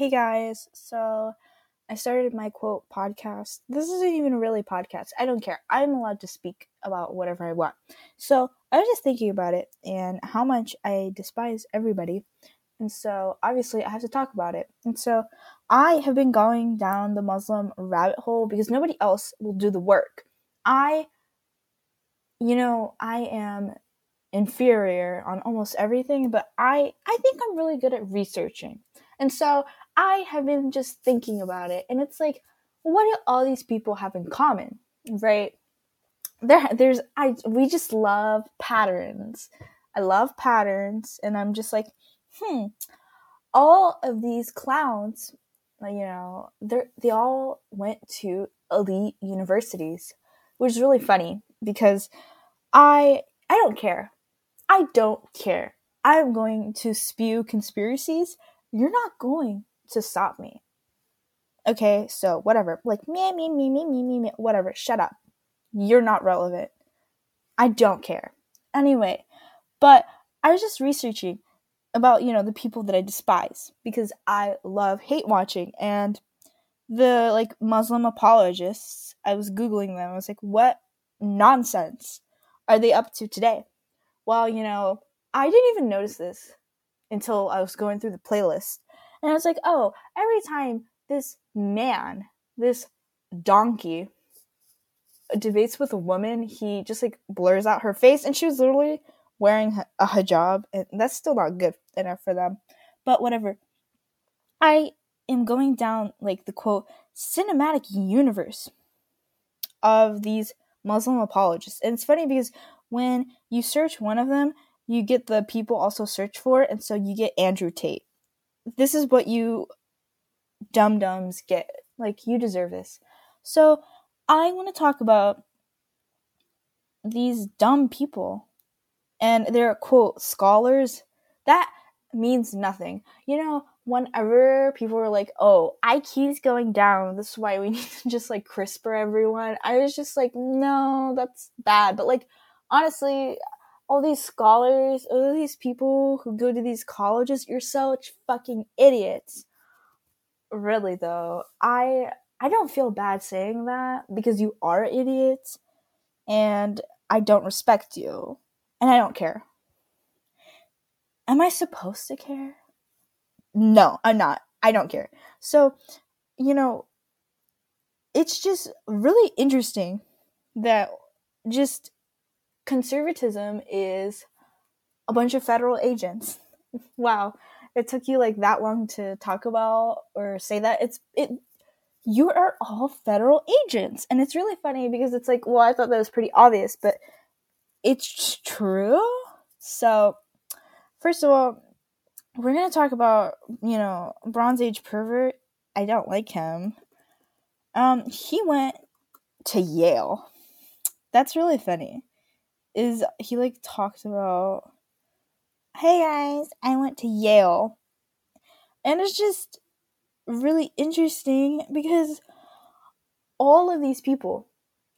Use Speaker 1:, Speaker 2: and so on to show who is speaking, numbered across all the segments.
Speaker 1: Hey guys, so I started my quote podcast. This isn't even really podcast. I don't care. I'm allowed to speak about whatever I want. So I was just thinking about it and how much I despise everybody. And so obviously I have to talk about it. And so I have been going down the Muslim rabbit hole because nobody else will do the work. I, you know, I am inferior on almost everything, but I I think I'm really good at researching. And so I have been just thinking about it and it's like what do all these people have in common, right? There there's I we just love patterns. I love patterns and I'm just like, hmm, all of these clowns, you know, they they all went to elite universities, which is really funny because I I don't care. I don't care. I'm going to spew conspiracies. You're not going to stop me. Okay, so whatever. Like me, me, me, me, me, me, me, whatever. Shut up. You're not relevant. I don't care. Anyway, but I was just researching about, you know, the people that I despise because I love hate watching and the like Muslim apologists. I was googling them. I was like, what nonsense are they up to today? well, you know, I didn't even notice this until I was going through the playlist. And I was like, oh, every time this man, this donkey, debates with a woman, he just like blurs out her face. And she was literally wearing a hijab. And that's still not good enough for them. But whatever. I am going down like the quote cinematic universe of these Muslim apologists. And it's funny because when you search one of them, you get the people also search for, and so you get Andrew Tate. This is what you dum dums get. Like, you deserve this. So, I want to talk about these dumb people and their quote scholars. That means nothing. You know, whenever people were like, "Oh, IQ's going down. This is why we need to just like CRISPR everyone." I was just like, "No, that's bad." But like honestly, all these scholars, all these people who go to these colleges, you're such fucking idiots. Really though, I I don't feel bad saying that because you are idiots and I don't respect you and I don't care. Am I supposed to care? No, I'm not. I don't care. So, you know, it's just really interesting that just conservatism is a bunch of federal agents. wow, it took you like that long to talk about or say that. It's it you are all federal agents. And it's really funny because it's like, well, I thought that was pretty obvious, but it's true. So, first of all, we're going to talk about, you know, Bronze Age pervert. I don't like him. Um, he went to Yale. That's really funny is he like talks about hey guys i went to yale. And it's just really interesting because all of these people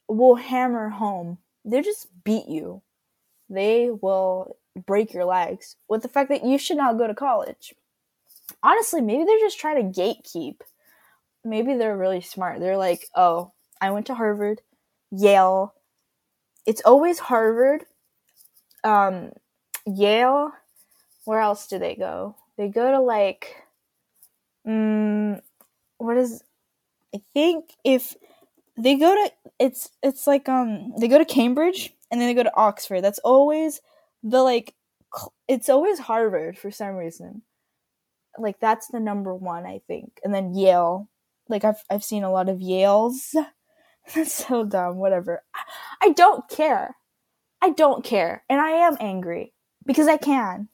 Speaker 1: will hammer home. They just beat you. They will break your legs with the fact that you should not go to college. Honestly maybe they're just trying to gatekeep. Maybe they're really smart. They're like oh i went to harvard yale it's always Harvard, um, Yale. Where else do they go? They go to like, um, what is? I think if they go to it's it's like um they go to Cambridge and then they go to Oxford. That's always the like it's always Harvard for some reason. Like that's the number one, I think, and then Yale. Like I've I've seen a lot of Yales. That's so dumb. Whatever. I don't care. I don't care. And I am angry because I can.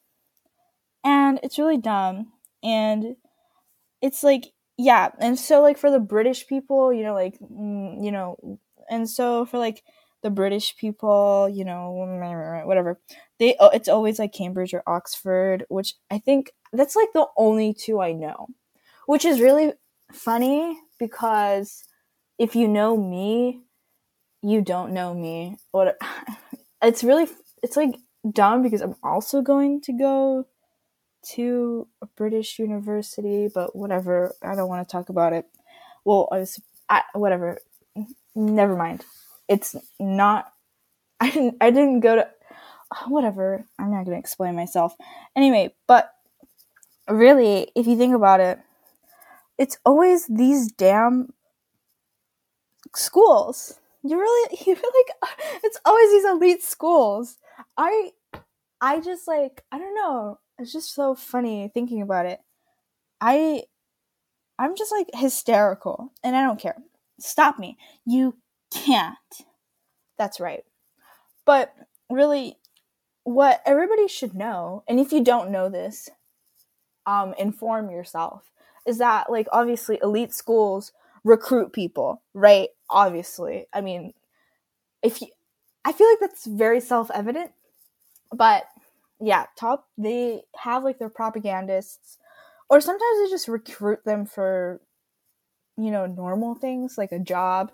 Speaker 1: And it's really dumb. And it's like, yeah. And so, like, for the British people, you know, like, mm, you know, and so for like the British people, you know, whatever, they, oh, it's always like Cambridge or Oxford, which I think that's like the only two I know, which is really funny because if you know me, you don't know me. What it's really it's like dumb because I'm also going to go to a British university, but whatever. I don't want to talk about it. Well, I was I, whatever. Never mind. It's not. I didn't. I didn't go to. Whatever. I'm not gonna explain myself. Anyway, but really, if you think about it, it's always these damn schools. You really, you really, like, it's always these elite schools. I, I just like, I don't know. It's just so funny thinking about it. I, I'm just like hysterical, and I don't care. Stop me. You can't. That's right. But really, what everybody should know, and if you don't know this, um, inform yourself, is that like obviously elite schools recruit people, right? Obviously. I mean, if you, I feel like that's very self evident, but yeah, top, they have like their propagandists, or sometimes they just recruit them for, you know, normal things like a job.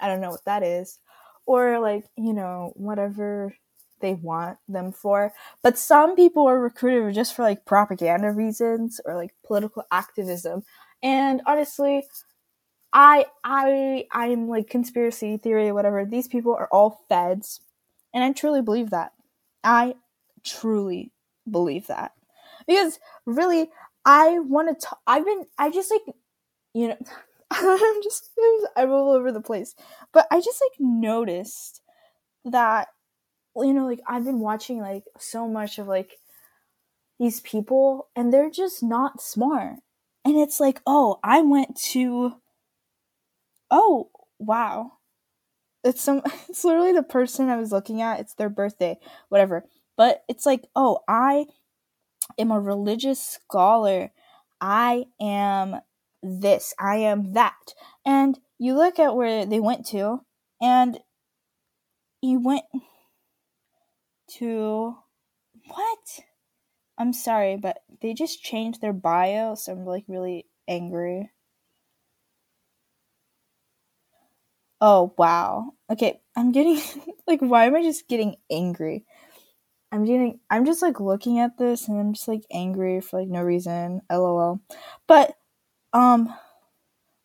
Speaker 1: I don't know what that is. Or like, you know, whatever they want them for. But some people are recruited just for like propaganda reasons or like political activism. And honestly, I I I'm like conspiracy theory or whatever. These people are all feds. And I truly believe that. I truly believe that. Because really I want to I've been I just like you know I'm just I'm all over the place. But I just like noticed that you know like I've been watching like so much of like these people and they're just not smart. And it's like, "Oh, I went to oh wow. It's some it's literally the person i was looking at. It's their birthday whatever. But it's like oh i am a religious scholar. I am this. I am that. And you look at where they went to and you went to what? I'm sorry but they just changed their bio so i'm like really angry Oh wow. Okay, I'm getting like why am I just getting angry? I'm getting I'm just like looking at this and I'm just like angry for like no reason. LOL. But um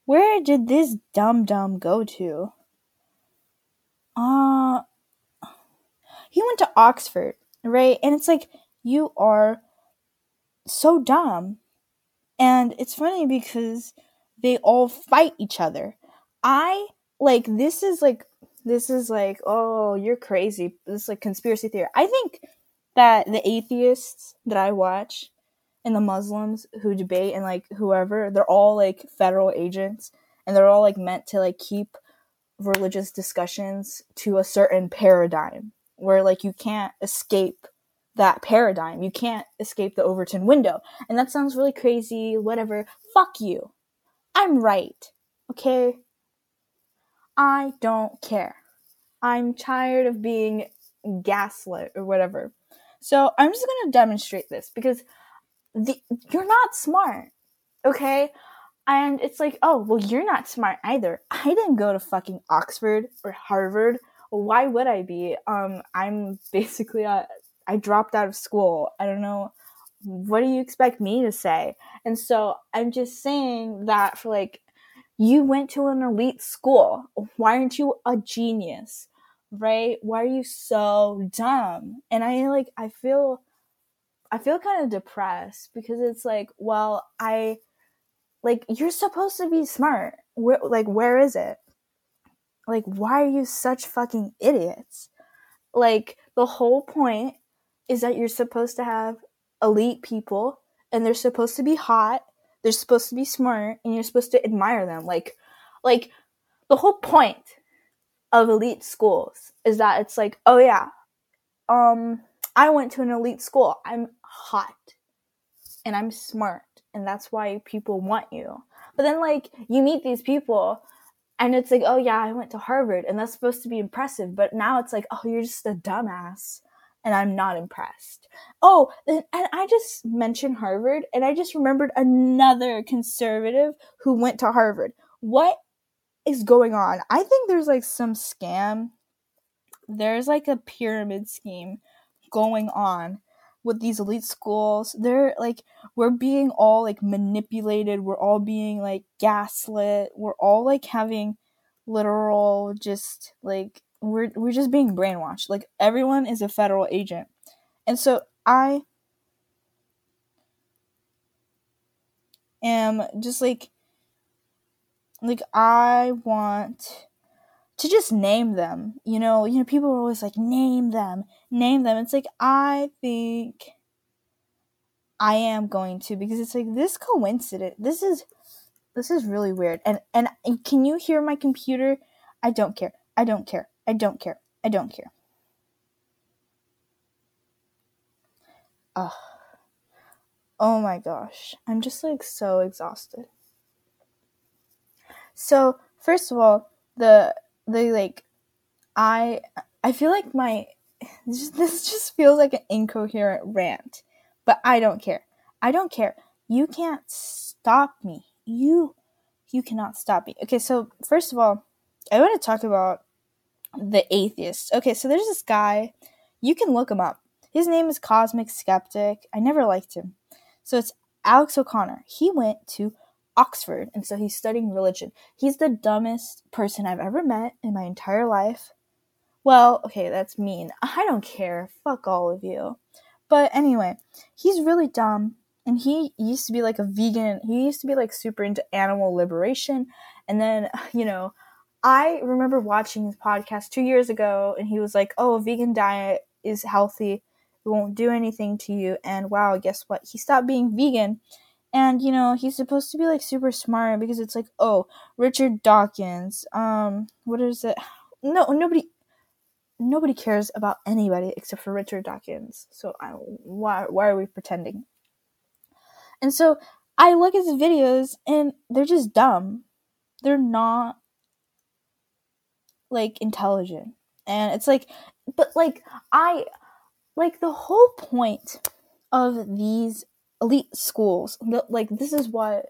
Speaker 1: where did this dumb dumb go to? Uh he went to Oxford, right? And it's like you are so dumb. And it's funny because they all fight each other. I like this is like this is like oh you're crazy. This is like conspiracy theory. I think that the atheists that i watch and the muslims who debate and like whoever they're all like federal agents and they're all like meant to like keep religious discussions to a certain paradigm where like you can't escape that paradigm. You can't escape the overton window. And that sounds really crazy whatever. Fuck you. I'm right okay I don't care. I'm tired of being gaslit or whatever. So I'm just gonna demonstrate this because the, you're not smart, okay? And it's like, oh, well, you're not smart either. I didn't go to fucking Oxford or Harvard. Why would I be? Um, I'm basically, uh, I dropped out of school. I don't know. What do you expect me to say? And so I'm just saying that for like you went to an elite school. Why aren't you a genius? Right? Why are you so dumb? And I like I feel I feel kind of depressed because it's like, well, I like you're supposed to be smart. Where like where is it? Like why are you such fucking idiots? Like the whole point is that you're supposed to have elite people and they're supposed to be hot they're supposed to be smart and you're supposed to admire them. Like like the whole point of elite schools is that it's like, oh yeah, um I went to an elite school. I'm hot and I'm smart and that's why people want you. But then like you meet these people and it's like, oh yeah, I went to Harvard and that's supposed to be impressive, but now it's like, oh, you're just a dumbass and I'm not impressed. Oh, and I just mentioned Harvard, and I just remembered another conservative who went to Harvard. What is going on? I think there's like some scam. There's like a pyramid scheme going on with these elite schools. They're like we're being all like manipulated. We're all being like gaslit. We're all like having literal just like we're we're just being brainwashed. Like everyone is a federal agent. And so I am just like like I want to just name them. You know, you know, people are always like, name them, name them. It's like I think I am going to because it's like this coincidence. This is this is really weird. And and can you hear my computer? I don't care. I don't care. I don't care. I don't care. Ugh. Oh my gosh. I'm just like so exhausted. So, first of all, the the like I I feel like my this just feels like an incoherent rant, but I don't care. I don't care. You can't stop me. You you cannot stop me. Okay, so first of all, I want to talk about the atheist. Okay, so there's this guy. You can look him up. His name is Cosmic Skeptic. I never liked him. So it's Alex O'Connor. He went to Oxford, and so he's studying religion. He's the dumbest person I've ever met in my entire life. Well, okay, that's mean. I don't care. Fuck all of you. But anyway, he's really dumb, and he used to be like a vegan. He used to be like super into animal liberation, and then, you know, I remember watching his podcast two years ago, and he was like, "Oh, a vegan diet is healthy. It won't do anything to you." And wow, guess what? He stopped being vegan, and you know he's supposed to be like super smart because it's like, "Oh, Richard Dawkins. Um, what is it? No, nobody, nobody cares about anybody except for Richard Dawkins. So I, why, why are we pretending? And so I look at his videos, and they're just dumb. They're not like intelligent. And it's like but like I like the whole point of these elite schools the, like this is what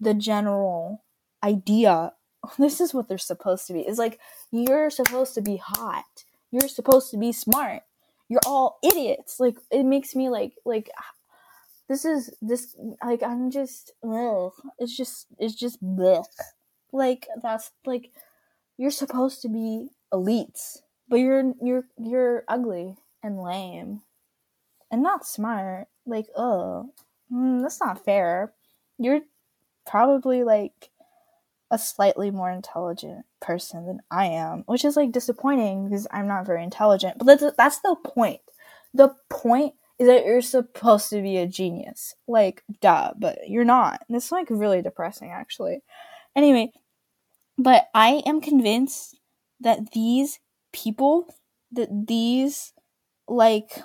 Speaker 1: the general idea this is what they're supposed to be. Is like you're supposed to be hot. You're supposed to be smart. You're all idiots. Like it makes me like like this is this like i'm just ugh. it's just it's just like that's like you're supposed to be elites, but you're you're you're ugly and lame and not smart. Like, oh, mm, that's not fair. You're probably like a slightly more intelligent person than I am, which is like disappointing because I'm not very intelligent. But that's that's the point. The point is that you're supposed to be a genius. Like, duh, but you're not. It's like really depressing actually. Anyway, but I am convinced that these people, that these like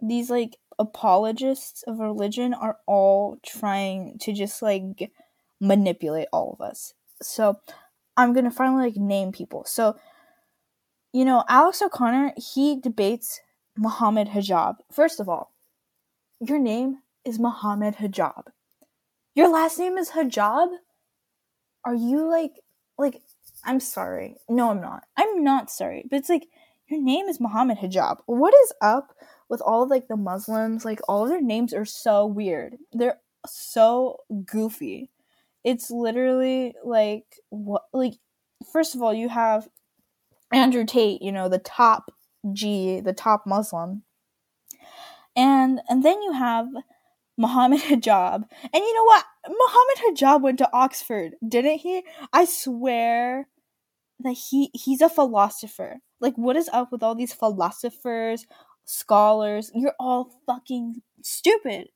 Speaker 1: these like apologists of religion are all trying to just like manipulate all of us. So I'm gonna finally like name people. So you know, Alex O'Connor, he debates Muhammad Hijab. First of all, your name is Muhammad Hijab. Your last name is Hijab? Are you like like I'm sorry. No, I'm not. I'm not sorry. But it's like your name is Muhammad Hijab. What is up with all of, like the Muslims? Like all of their names are so weird. They're so goofy. It's literally like what like first of all, you have Andrew Tate, you know, the top G, the top Muslim. And and then you have Muhammad Hijab. And you know what? Muhammad Hijab went to Oxford, didn't he? I swear that he he's a philosopher. Like what is up with all these philosophers, scholars? You're all fucking stupid.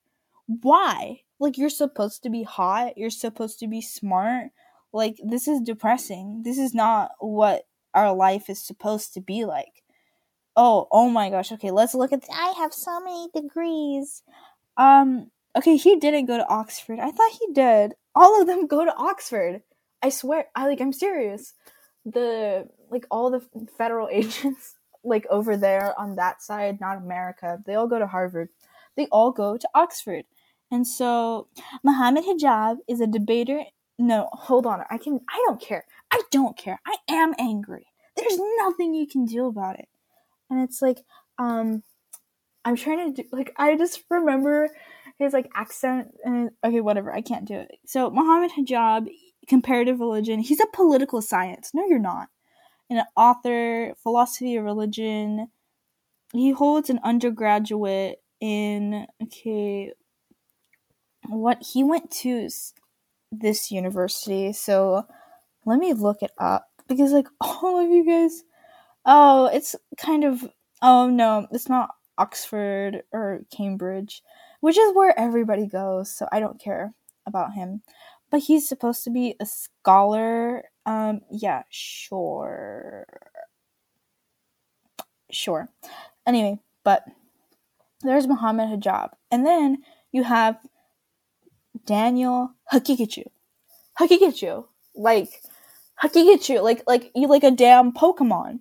Speaker 1: Why? Like you're supposed to be hot, you're supposed to be smart. Like this is depressing. This is not what our life is supposed to be like. Oh, oh my gosh. Okay, let's look at I have so many degrees. Um, okay, he didn't go to Oxford. I thought he did. All of them go to Oxford. I swear. I like. I'm serious. The like all the federal agents like over there on that side, not America. They all go to Harvard. They all go to Oxford. And so Muhammad Hijab is a debater. No, hold on. I can. I don't care. I don't care. I am angry. There's nothing you can do about it. And it's like, um, I'm trying to do like I just remember his like accent and okay, whatever. I can't do it. So Muhammad Hijab, comparative religion. He's a political science. No, you're not. An author, philosophy of religion. He holds an undergraduate in okay. What he went to this university. So let me look it up because like all of you guys. Oh, it's kind of. Oh no, it's not Oxford or Cambridge, which is where everybody goes, so I don't care about him. But he's supposed to be a scholar. Um, yeah, sure. Sure. Anyway, but there's Muhammad Hijab. And then you have Daniel Haqiqatjou. Haqiqatjou. Like Haqiqatjou, like like you like a damn Pokemon.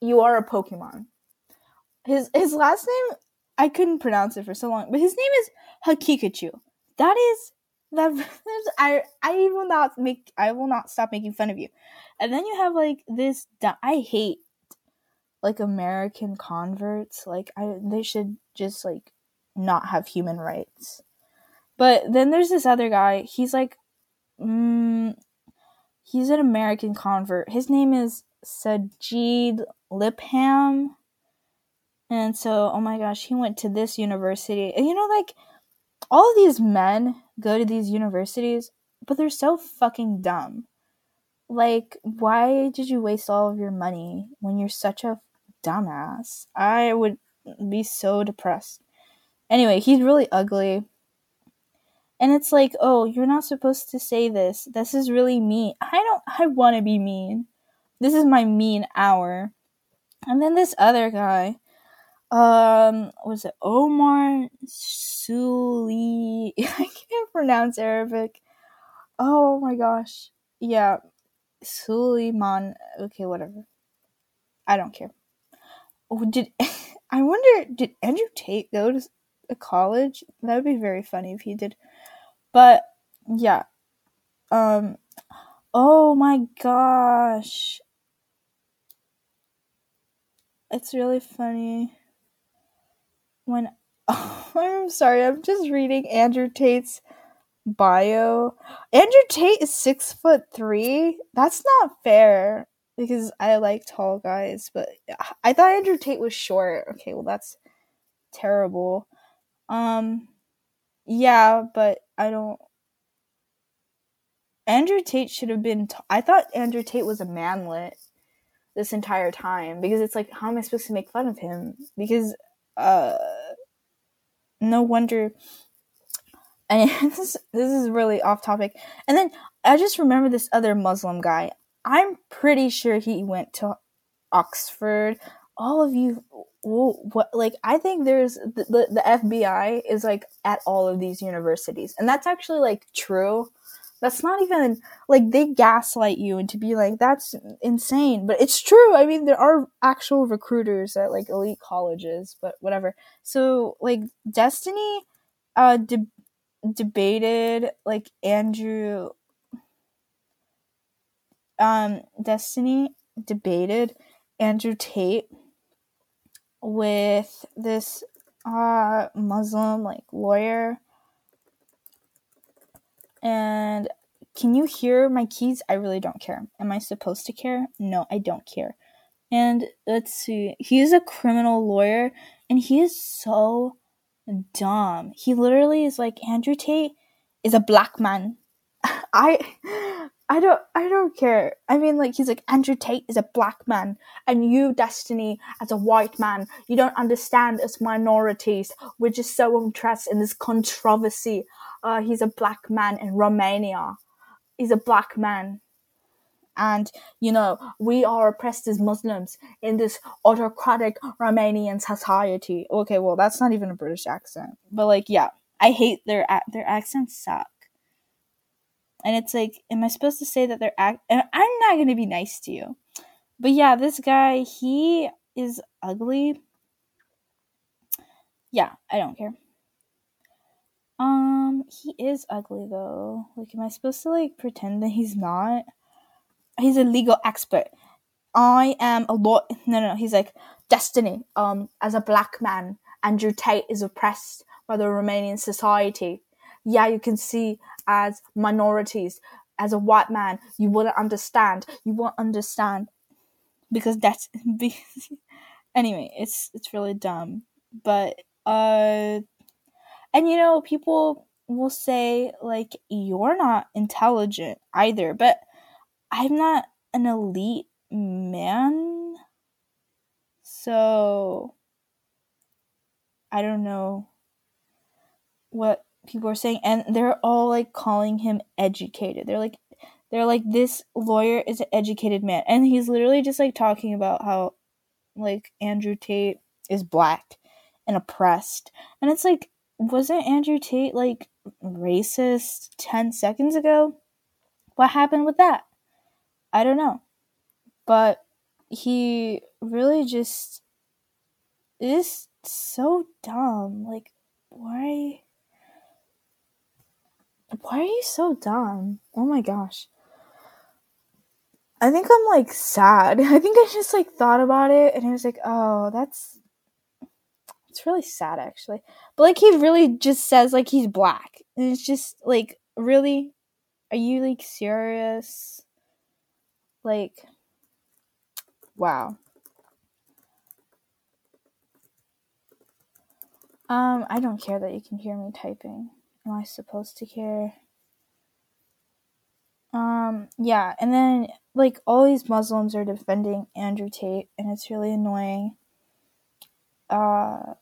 Speaker 1: You are a Pokemon his his last name I couldn't pronounce it for so long, but his name is Haqiqatjou. That is that I I will not make I will not stop making fun of you. And then you have like this I hate like American converts. Like I they should just like not have human rights. But then there's this other guy. He's like mm, he's an American convert. His name is Sajid Lipham. And so, oh my gosh, he went to this university. And you know, like, all of these men go to these universities, but they're so fucking dumb. Like, why did you waste all of your money when you're such a dumbass? I would be so depressed. Anyway, he's really ugly. And it's like, oh, you're not supposed to say this. This is really mean. I don't, I want to be mean. This is my mean hour. And then this other guy um was it Omar Suli I can't pronounce Arabic. Oh my gosh. Yeah. Suleiman okay, whatever. I don't care. Oh, did I wonder did Andrew Tate go to a college? That would be very funny if he did. But yeah. Um oh my gosh. It's really funny when oh, I'm sorry, I'm just reading Andrew Tate's bio. Andrew Tate is six foot three. That's not fair because I like tall guys, but I thought Andrew Tate was short. Okay, well that's terrible. Um yeah, but I don't Andrew Tate should have been t- I thought Andrew Tate was a manlet this entire time because it's like how am I supposed to make fun of him? Because uh, no wonder. And this, this is really off topic. And then I just remember this other Muslim guy. I'm pretty sure he went to Oxford. All of you, what like I think there's the, the, the FBI is like at all of these universities, and that's actually like true that's not even like they gaslight you and to be like that's insane, but it's true. I mean, there are actual recruiters at like elite colleges, but whatever. So like Destiny uh de- debated like Andrew um Destiny debated Andrew Tate with this uh Muslim like lawyer and can you hear my keys? I really don't care. Am I supposed to care? No, I don't care. And let's see. He is a criminal lawyer and he is so dumb. He literally is like Andrew Tate is a black man. I I don't I don't care. I mean like he's like Andrew Tate is a black man and you Destiny as a white man, you don't understand us minorities. We're just so interested in this controversy uh, he's a black man in Romania. He's a black man. And, you know, we are oppressed as Muslims in this autocratic Romanian society. Okay, well, that's not even a British accent. But, like, yeah, I hate their, their accents suck. And it's like, am I supposed to say that they're act? I'm not going to be nice to you. But yeah, this guy, he is ugly. Yeah, I don't care. Um, he is ugly though. Like, am I supposed to like pretend that he's not? He's a legal expert. I am a law. No, no, no. He's like destiny. Um, as a black man Andrew Tate is oppressed by the Romanian society. Yeah, you can see as minorities, as a white man, you wouldn't understand. You won't understand because that's anyway. It's it's really dumb, but uh, and you know people will say like you're not intelligent either, but I'm not an elite man, so I don't know what people are saying and they're all like calling him educated. They're like they're like this lawyer is an educated man and he's literally just like talking about how like Andrew Tate is black and oppressed. And it's like wasn't Andrew Tate like racist 10 seconds ago? What happened with that? I don't know. But he really just is so dumb. Like why why are you so dumb? Oh my gosh. I think I'm like sad. I think I just like thought about it and I was like, oh, that's it's really sad actually. But like he really just says like he's black. And it's just like really are you like serious? Like wow. Um, I don't care that you can hear me typing. Am I supposed to care? Um, yeah, and then like all these Muslims are defending Andrew Tate, and it's really annoying. Uh,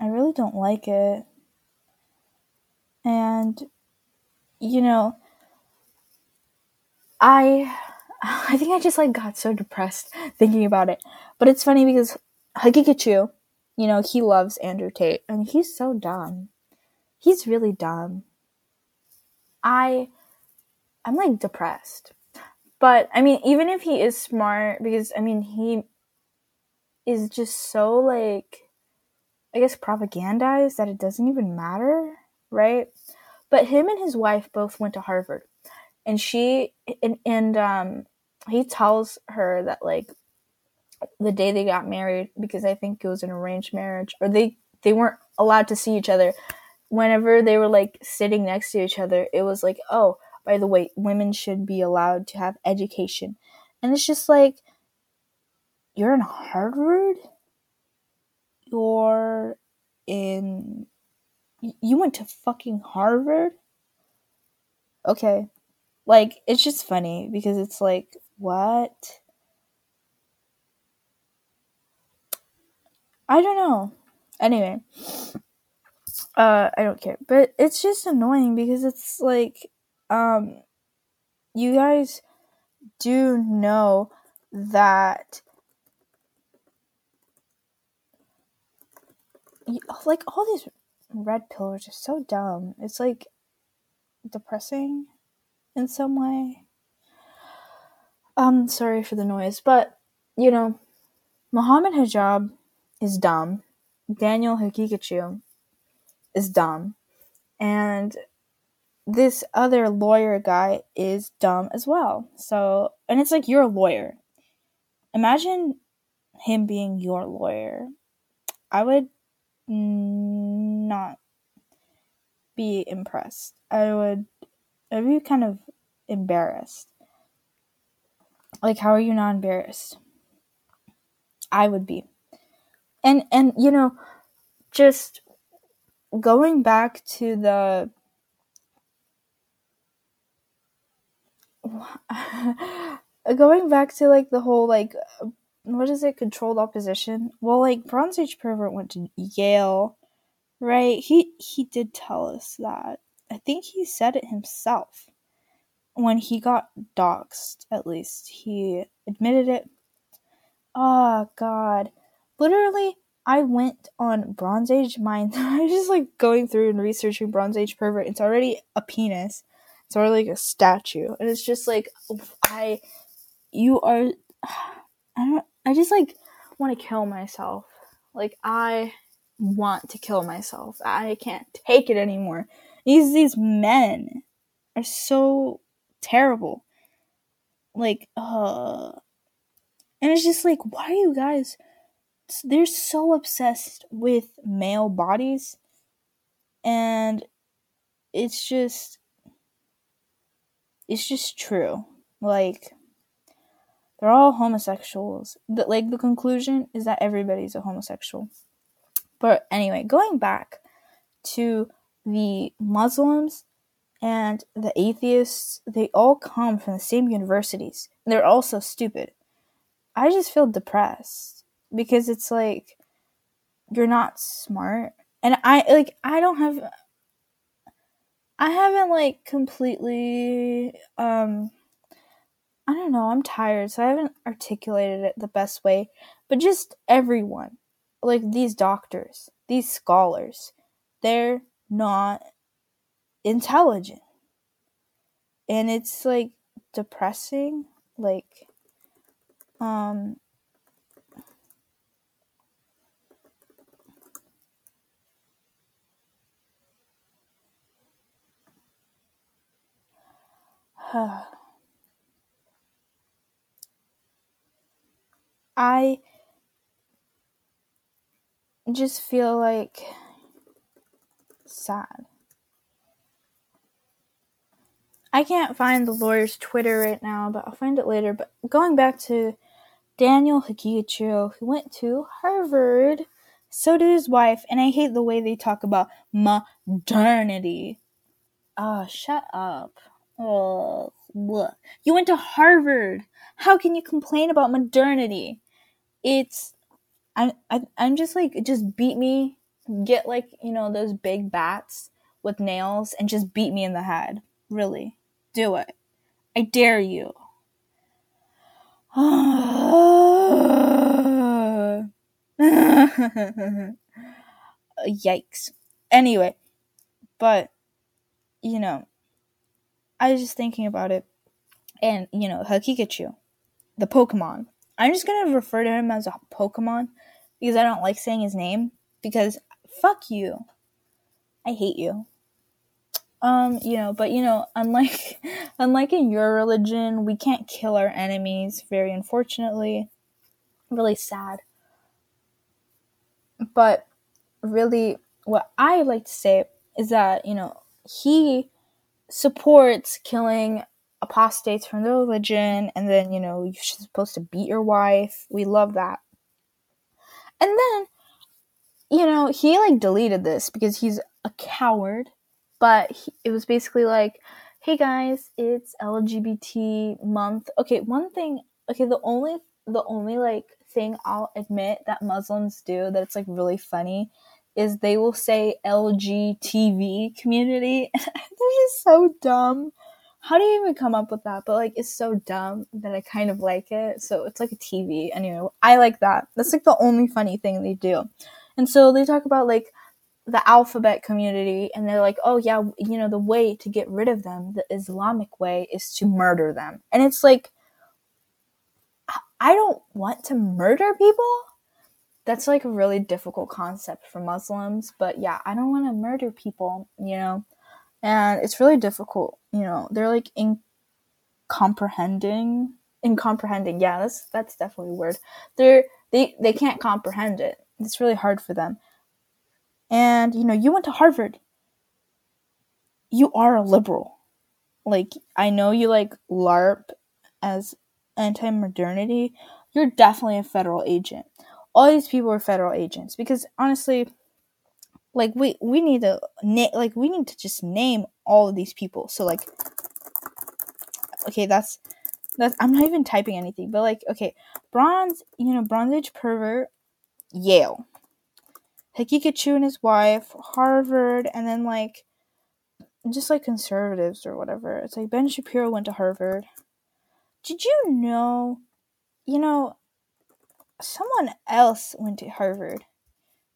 Speaker 1: I really don't like it. And, you know, I, I think I just like got so depressed thinking about it. But it's funny because Haqiqatjou, you know, he loves Andrew Tate, and he's so dumb he's really dumb. I I'm like depressed. But I mean, even if he is smart, because I mean, he is just so like, I guess, propagandized that it doesn't even matter, right? But him and his wife both went to Harvard, and she and, and um, he tells her that like the day they got married, because I think it was an arranged marriage, or they they weren't allowed to see each other whenever they were like sitting next to each other, it was like, oh, by the way, women should be allowed to have education. And it's just like, you're in Harvard? You're in. You went to fucking Harvard? Okay. Like, it's just funny because it's like, what? I don't know. Anyway, uh, I don't care. But it's just annoying because it's like, um, you guys do know that like all these red pillars are so dumb. It's like depressing in some way. Um, sorry for the noise, but you know, Muhammad Hijab is dumb. Daniel Haqiqatjou is dumb. And this other lawyer guy is dumb as well. So, and it's like you're a lawyer. Imagine him being your lawyer. I would not be impressed. I would I'd be kind of embarrassed. Like how are you not embarrassed? I would be. And and you know, just going back to the going back to like the whole like what is it? Controlled opposition? Well like bronze age pervert went to yale right? He he did tell us that. I think he said it himself. When he got doxxed at least he admitted it. Oh god. Literally I went on Bronze Age Mind. I was just like going through and researching Bronze Age pervert. It's already a penis. It's already like a statue, and it's just like I, you are. I don't. I just like want to kill myself. Like I want to kill myself. I can't take it anymore. These these men are so terrible. Like uh, and it's just like why are you guys they're so obsessed with male bodies and it's just it's just true. Like they're all homosexuals. The, like the conclusion is that everybody's a homosexual. But anyway going back to the muslims and the atheists they all come from the same universities. And they're all so stupid. I just feel depressed because it's like you're not smart. And i like i don't have i haven't like completely um i don't know i'm tired so i haven't articulated it the best way. But just everyone like these doctors these scholars they're not intelligent. And it's like depressing like um I just feel like sad. I can't find the lawyer's Twitter right now, but I'll find it later. But going back to Daniel Haqiqatjou, who went to Harvard, so did his wife, and I hate the way they talk about modernity. Oh, shut up. Oh, look. You went to Harvard. How can you complain about modernity? It's, I, I, I'm just like, just beat me. Get like, you know, those big bats with nails and just beat me in the head. Really. Do it. I dare you. Yikes. Anyway, but, you know, I was just thinking about it. And, you know, Haqiqatjou, the Pokemon. I'm just gonna refer to him as a Pokemon because I don't like saying his name. Because fuck you. I hate you. Um, you know, but you know, unlike unlike in your religion, we can't kill our enemies, very unfortunately. Really sad. But really what I like to say is that, you know, he supports killing apostates from the religion and then you know you're supposed to beat your wife. We love that. And then you know he like deleted this because he's a coward but he, it was basically like hey guys it's lgbt month. Okay one thing okay the only the only like thing i'll admit that muslims do that it's like really funny is they will say LGTV community. this is so dumb. How do you even come up with that? But like, it's so dumb that I kind of like it. So it's like a TV. Anyway, I like that. That's like the only funny thing they do. And so they talk about like the alphabet community and they're like, oh yeah, you know, the way to get rid of them, the Islamic way, is to murder them. And it's like, I don't want to murder people that's like a really difficult concept for Muslims. But yeah, I don't want to murder people, you know, and it's really difficult. You know, they're like incomprehending, incomprehending. Yeah, that's that's definitely a word. They're they they can't comprehend it. It's really hard for them. And you know, you went to Harvard. You are a liberal. Like I know you like LARP as anti-modernity. You're definitely a federal agent all these people are federal agents because honestly like we we need to na- like we need to just name all of these people. So like okay that's that's i'm not even typing anything but like okay bronze you know bronze age pervert yale. Haqiqatjou and his wife harvard and then like just like conservatives or whatever. It's like ben shapiro went to harvard. Did you know you know someone else went to Harvard.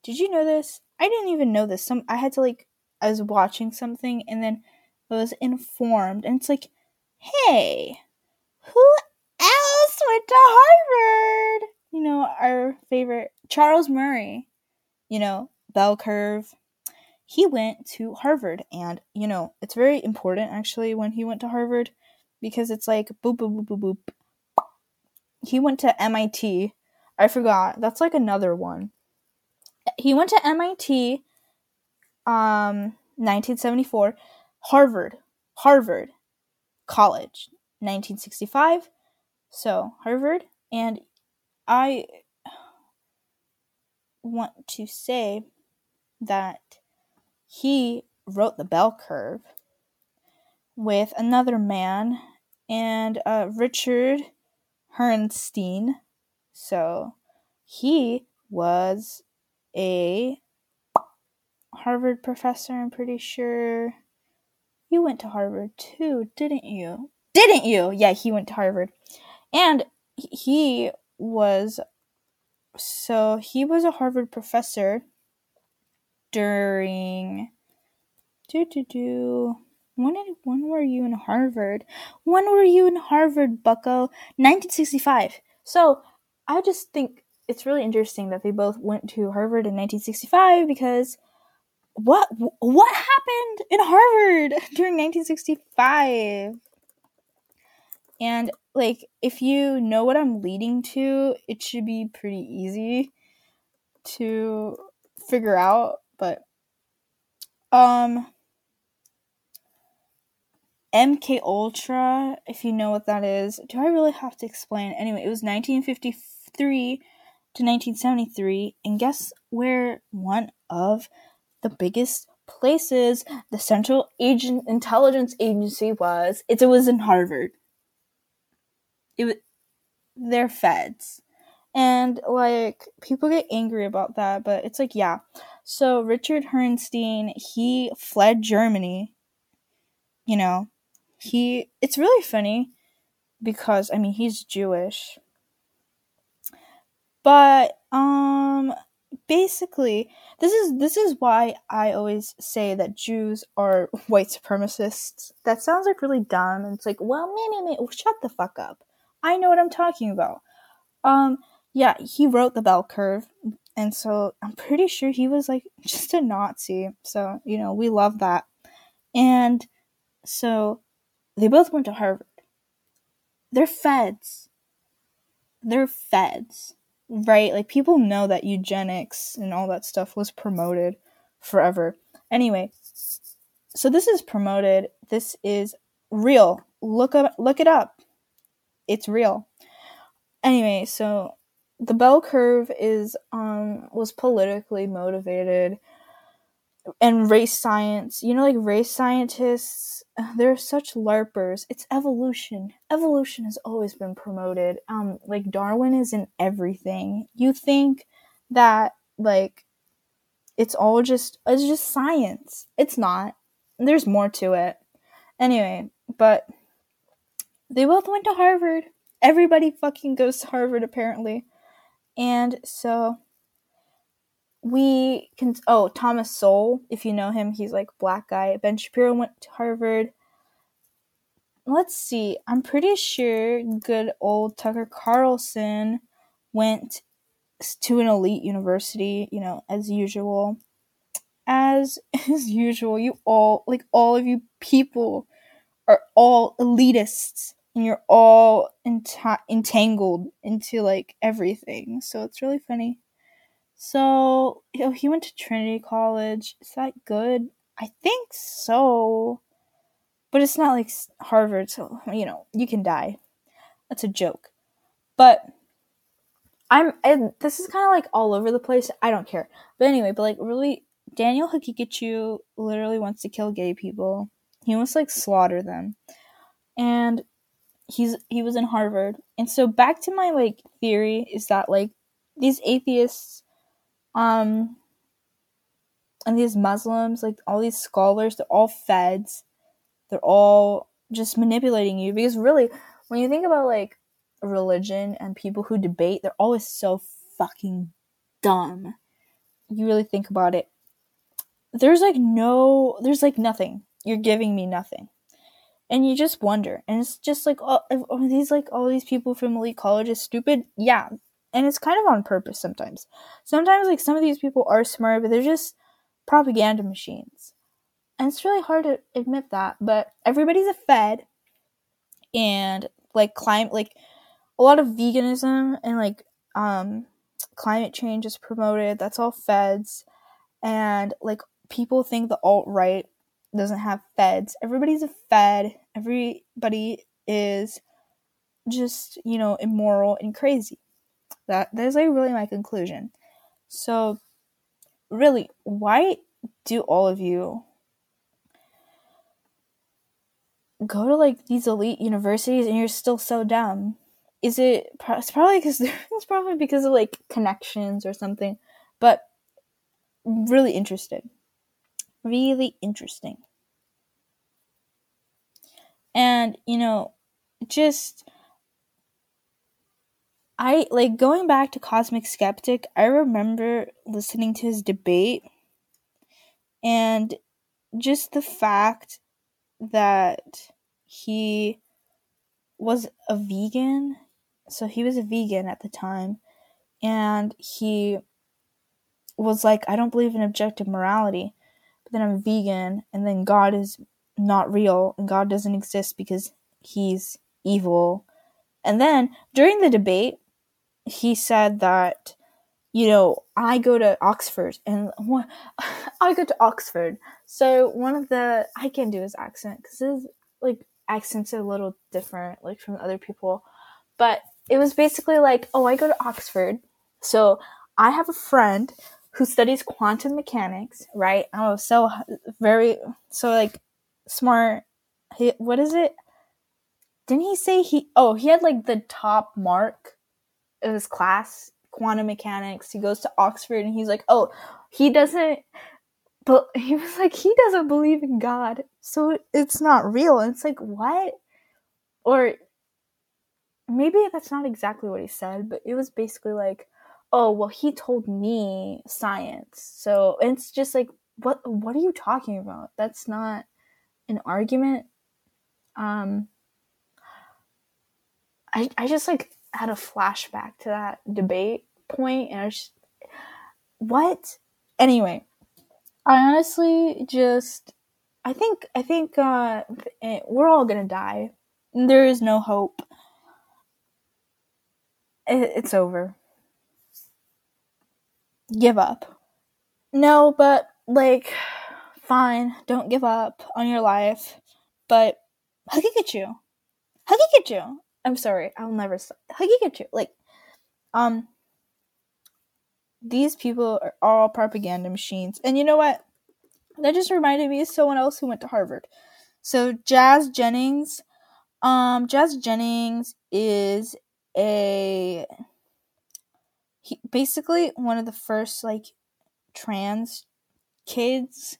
Speaker 1: Did you know this? I didn't even know this. Some I had to like I was watching something and then I was informed and it's like, "Hey, who else went to Harvard?" You know, our favorite Charles Murray, you know, bell curve. He went to Harvard and, you know, it's very important actually when he went to Harvard because it's like boop boop boop boop boop. He went to MIT I forgot. That's like another one. He went to MIT um 1974, Harvard, Harvard College 1965. So, Harvard and I want to say that he wrote the bell curve with another man and uh, Richard Herrnstein. So he was a Harvard professor, I'm pretty sure. You went to Harvard too, didn't you? Didn't you? Yeah, he went to Harvard. And he was so he was a Harvard professor during do do do when did when were you in Harvard? When were you in Harvard, Bucko? 1965. So I just think it's really interesting that they both went to Harvard in 1965 because what what happened in Harvard during 1965? And like if you know what I'm leading to, it should be pretty easy to figure out, but um MK Ultra, if you know what that is. Do I really have to explain? Anyway, it was 1953 to 1973, and guess where one of the biggest places the Central Agent Intelligence Agency was? It, was in Harvard. It was they're feds. And like people get angry about that, but it's like yeah. So Richard Herrnstein, he fled Germany, you know, he it's really funny because I mean he's Jewish. But um basically this is this is why I always say that Jews are white supremacists. That sounds like really dumb and it's like, well, me me me, shut the fuck up. I know what I'm talking about. Um yeah, he wrote the bell curve and so I'm pretty sure he was like just a Nazi. So, you know, we love that. And so they both went to Harvard. They're feds. They're feds, right? Like people know that eugenics and all that stuff was promoted forever. Anyway, so this is promoted. This is real. Look up look it up. It's real. Anyway, so the bell curve is um was politically motivated and race science. You know like race scientists they're such larpers. It's evolution. Evolution has always been promoted. Um like darwin is in everything. You think that like it's all just it's just science. It's not. There's more to it. Anyway but they both went to harvard. Everybody fucking goes to harvard apparently. And so we can oh Thomas Sowell, if you know him, he's like black guy. Ben Shapiro went to Harvard. Let's see. I'm pretty sure good old Tucker Carlson went to an elite university, you know, as usual. As as usual, you all like all of you people are all elitists and you're all ent- entangled into like everything. So it's really funny. So, you know, he went to Trinity College. Is that good? I think so. But it's not like Harvard, so, you know, you can die. That's a joke. But I'm and this is kind of like all over the place. I don't care. But anyway, but like really Daniel Haqiqatjou literally wants to kill gay people. He wants to like slaughter them. And he's he was in Harvard. And so back to my like theory is that like these atheists um, and these Muslims, like all these scholars, they're all feds. They're all just manipulating you because really, when you think about like religion and people who debate, they're always so fucking dumb. You really think about it. There's like no, there's like nothing. You're giving me nothing. And you just wonder. And it's just like, oh, are these like all these people from elite colleges stupid? Yeah, and it's kind of on purpose sometimes. Sometimes like some of these people are smart, but they're just propaganda machines. And it's really hard to admit that, but everybody's a fed and like climate like a lot of veganism and like um climate change is promoted. That's all feds. And like people think the alt right doesn't have feds. Everybody's a fed. Everybody is just, you know, immoral and crazy. That that is like really my conclusion. So really, why do all of you go to like these elite universities and you're still so dumb? Is it it's probably because it's probably because of like connections or something, but really interested, really interesting, and you know, just I like going back to Cosmic Skeptic, I remember listening to his debate and just the fact that he was a vegan. So he was a vegan at the time and he was like, I don't believe in objective morality, but then I'm vegan and then God is not real and God doesn't exist because he's evil. And then during the debate, he said that you know I go to Oxford and I go to Oxford. So one of the I can't do his accent because his like accents are a little different like from other people, but it was basically like oh I go to Oxford, so I have a friend who studies quantum mechanics, right? Oh, so very so like smart. He, what is it? Didn't he say he? Oh, he had like the top mark his class, quantum mechanics. He goes to Oxford and he's like, oh, he doesn't. But he was like, he doesn't believe in God, so it's not real. And it's like, what? Or maybe that's not exactly what he said, but it was basically like, oh, well, he told me science. So it's just like, what? What are you talking about? That's not an argument. Um, I I just like had a flashback to that debate point and I was just, what? Anyway, I honestly just I think I think uh eh, we're all to die. There is no hope. It, it's over. Give up. No, but like fine, don't give up on your life, but Huggy get I'm sorry, I'll never stop. You. Like, um, these people are all propaganda machines. And you know what? That just reminded me of someone else who went to Harvard. So Jazz Jennings, um, Jazz Jennings is a he, basically one of the first like trans kids,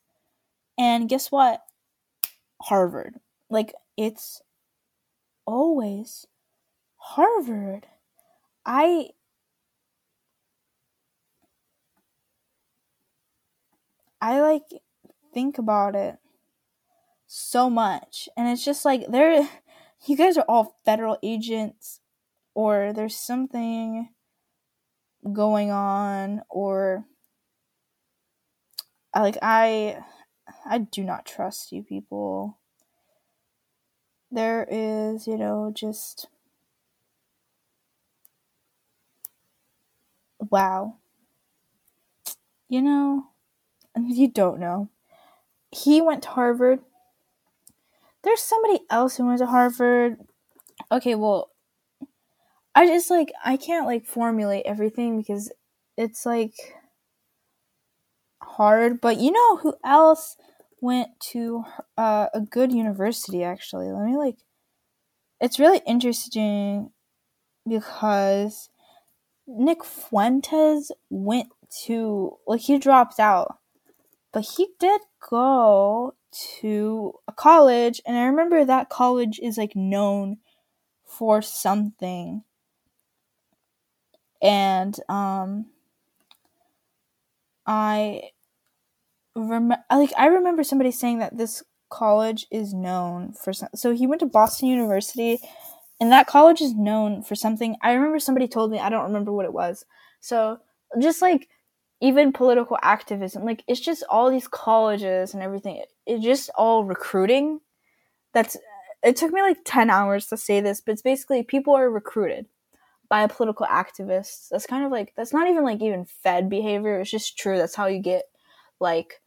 Speaker 1: and guess what? Harvard. Like it's always Harvard. I I like think about it so much and it's just like there you guys are all federal agents or there's something going on or like I I do not trust you people. There is, you know, just wow. You know, you don't know. He went to Harvard. There's somebody else who went to Harvard. Okay, well, I just like I can't like formulate everything because it's like hard, but you know who else went to uh, a good university actually? Let me like it's really interesting because Nick Fuentes went to like he dropped out, but he did go to a college, and I remember that college is like known for something. And um I remember like I remember somebody saying that this college is known for some so he went to Boston University and that college is known for something. I remember somebody told me, I don't remember what it was. So just like even political activism, like it's just all these colleges and everything. It's just all recruiting. That's it took me like 10 hours to say this, but it's basically people are recruited by political activists. That's kind of like that's not even like even fed behavior. It's just true. That's how you get like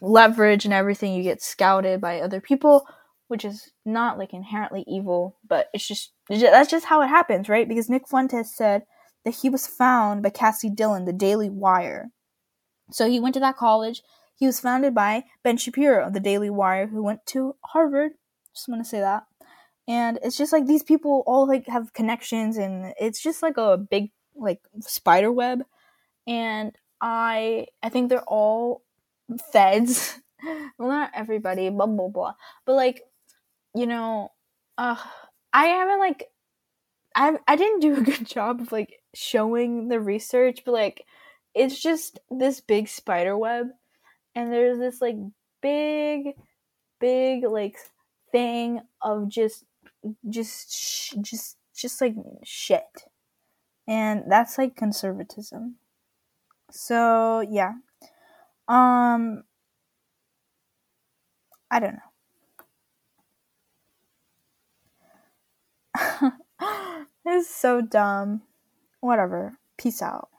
Speaker 1: leverage and everything. You get scouted by other people, which is not like inherently evil, but it's just that's just how it happens, right? Because Nick Fuentes said that he was found by Cassie Dillon, the Daily Wire. So he went to that college. He was founded by Ben Shapiro, the Daily Wire, who went to Harvard. Just want to say that and it's just like these people all like have connections and it's just like a big like spider web and i i think they're all feds well not everybody blah blah blah but like you know uh i haven't like i i didn't do a good job of like showing the research but like it's just this big spider web and there's this like big big like thing of just just just just like shit. And that's like conservatism. So yeah. Um i don't know it's so dumb. Whatever. Peace out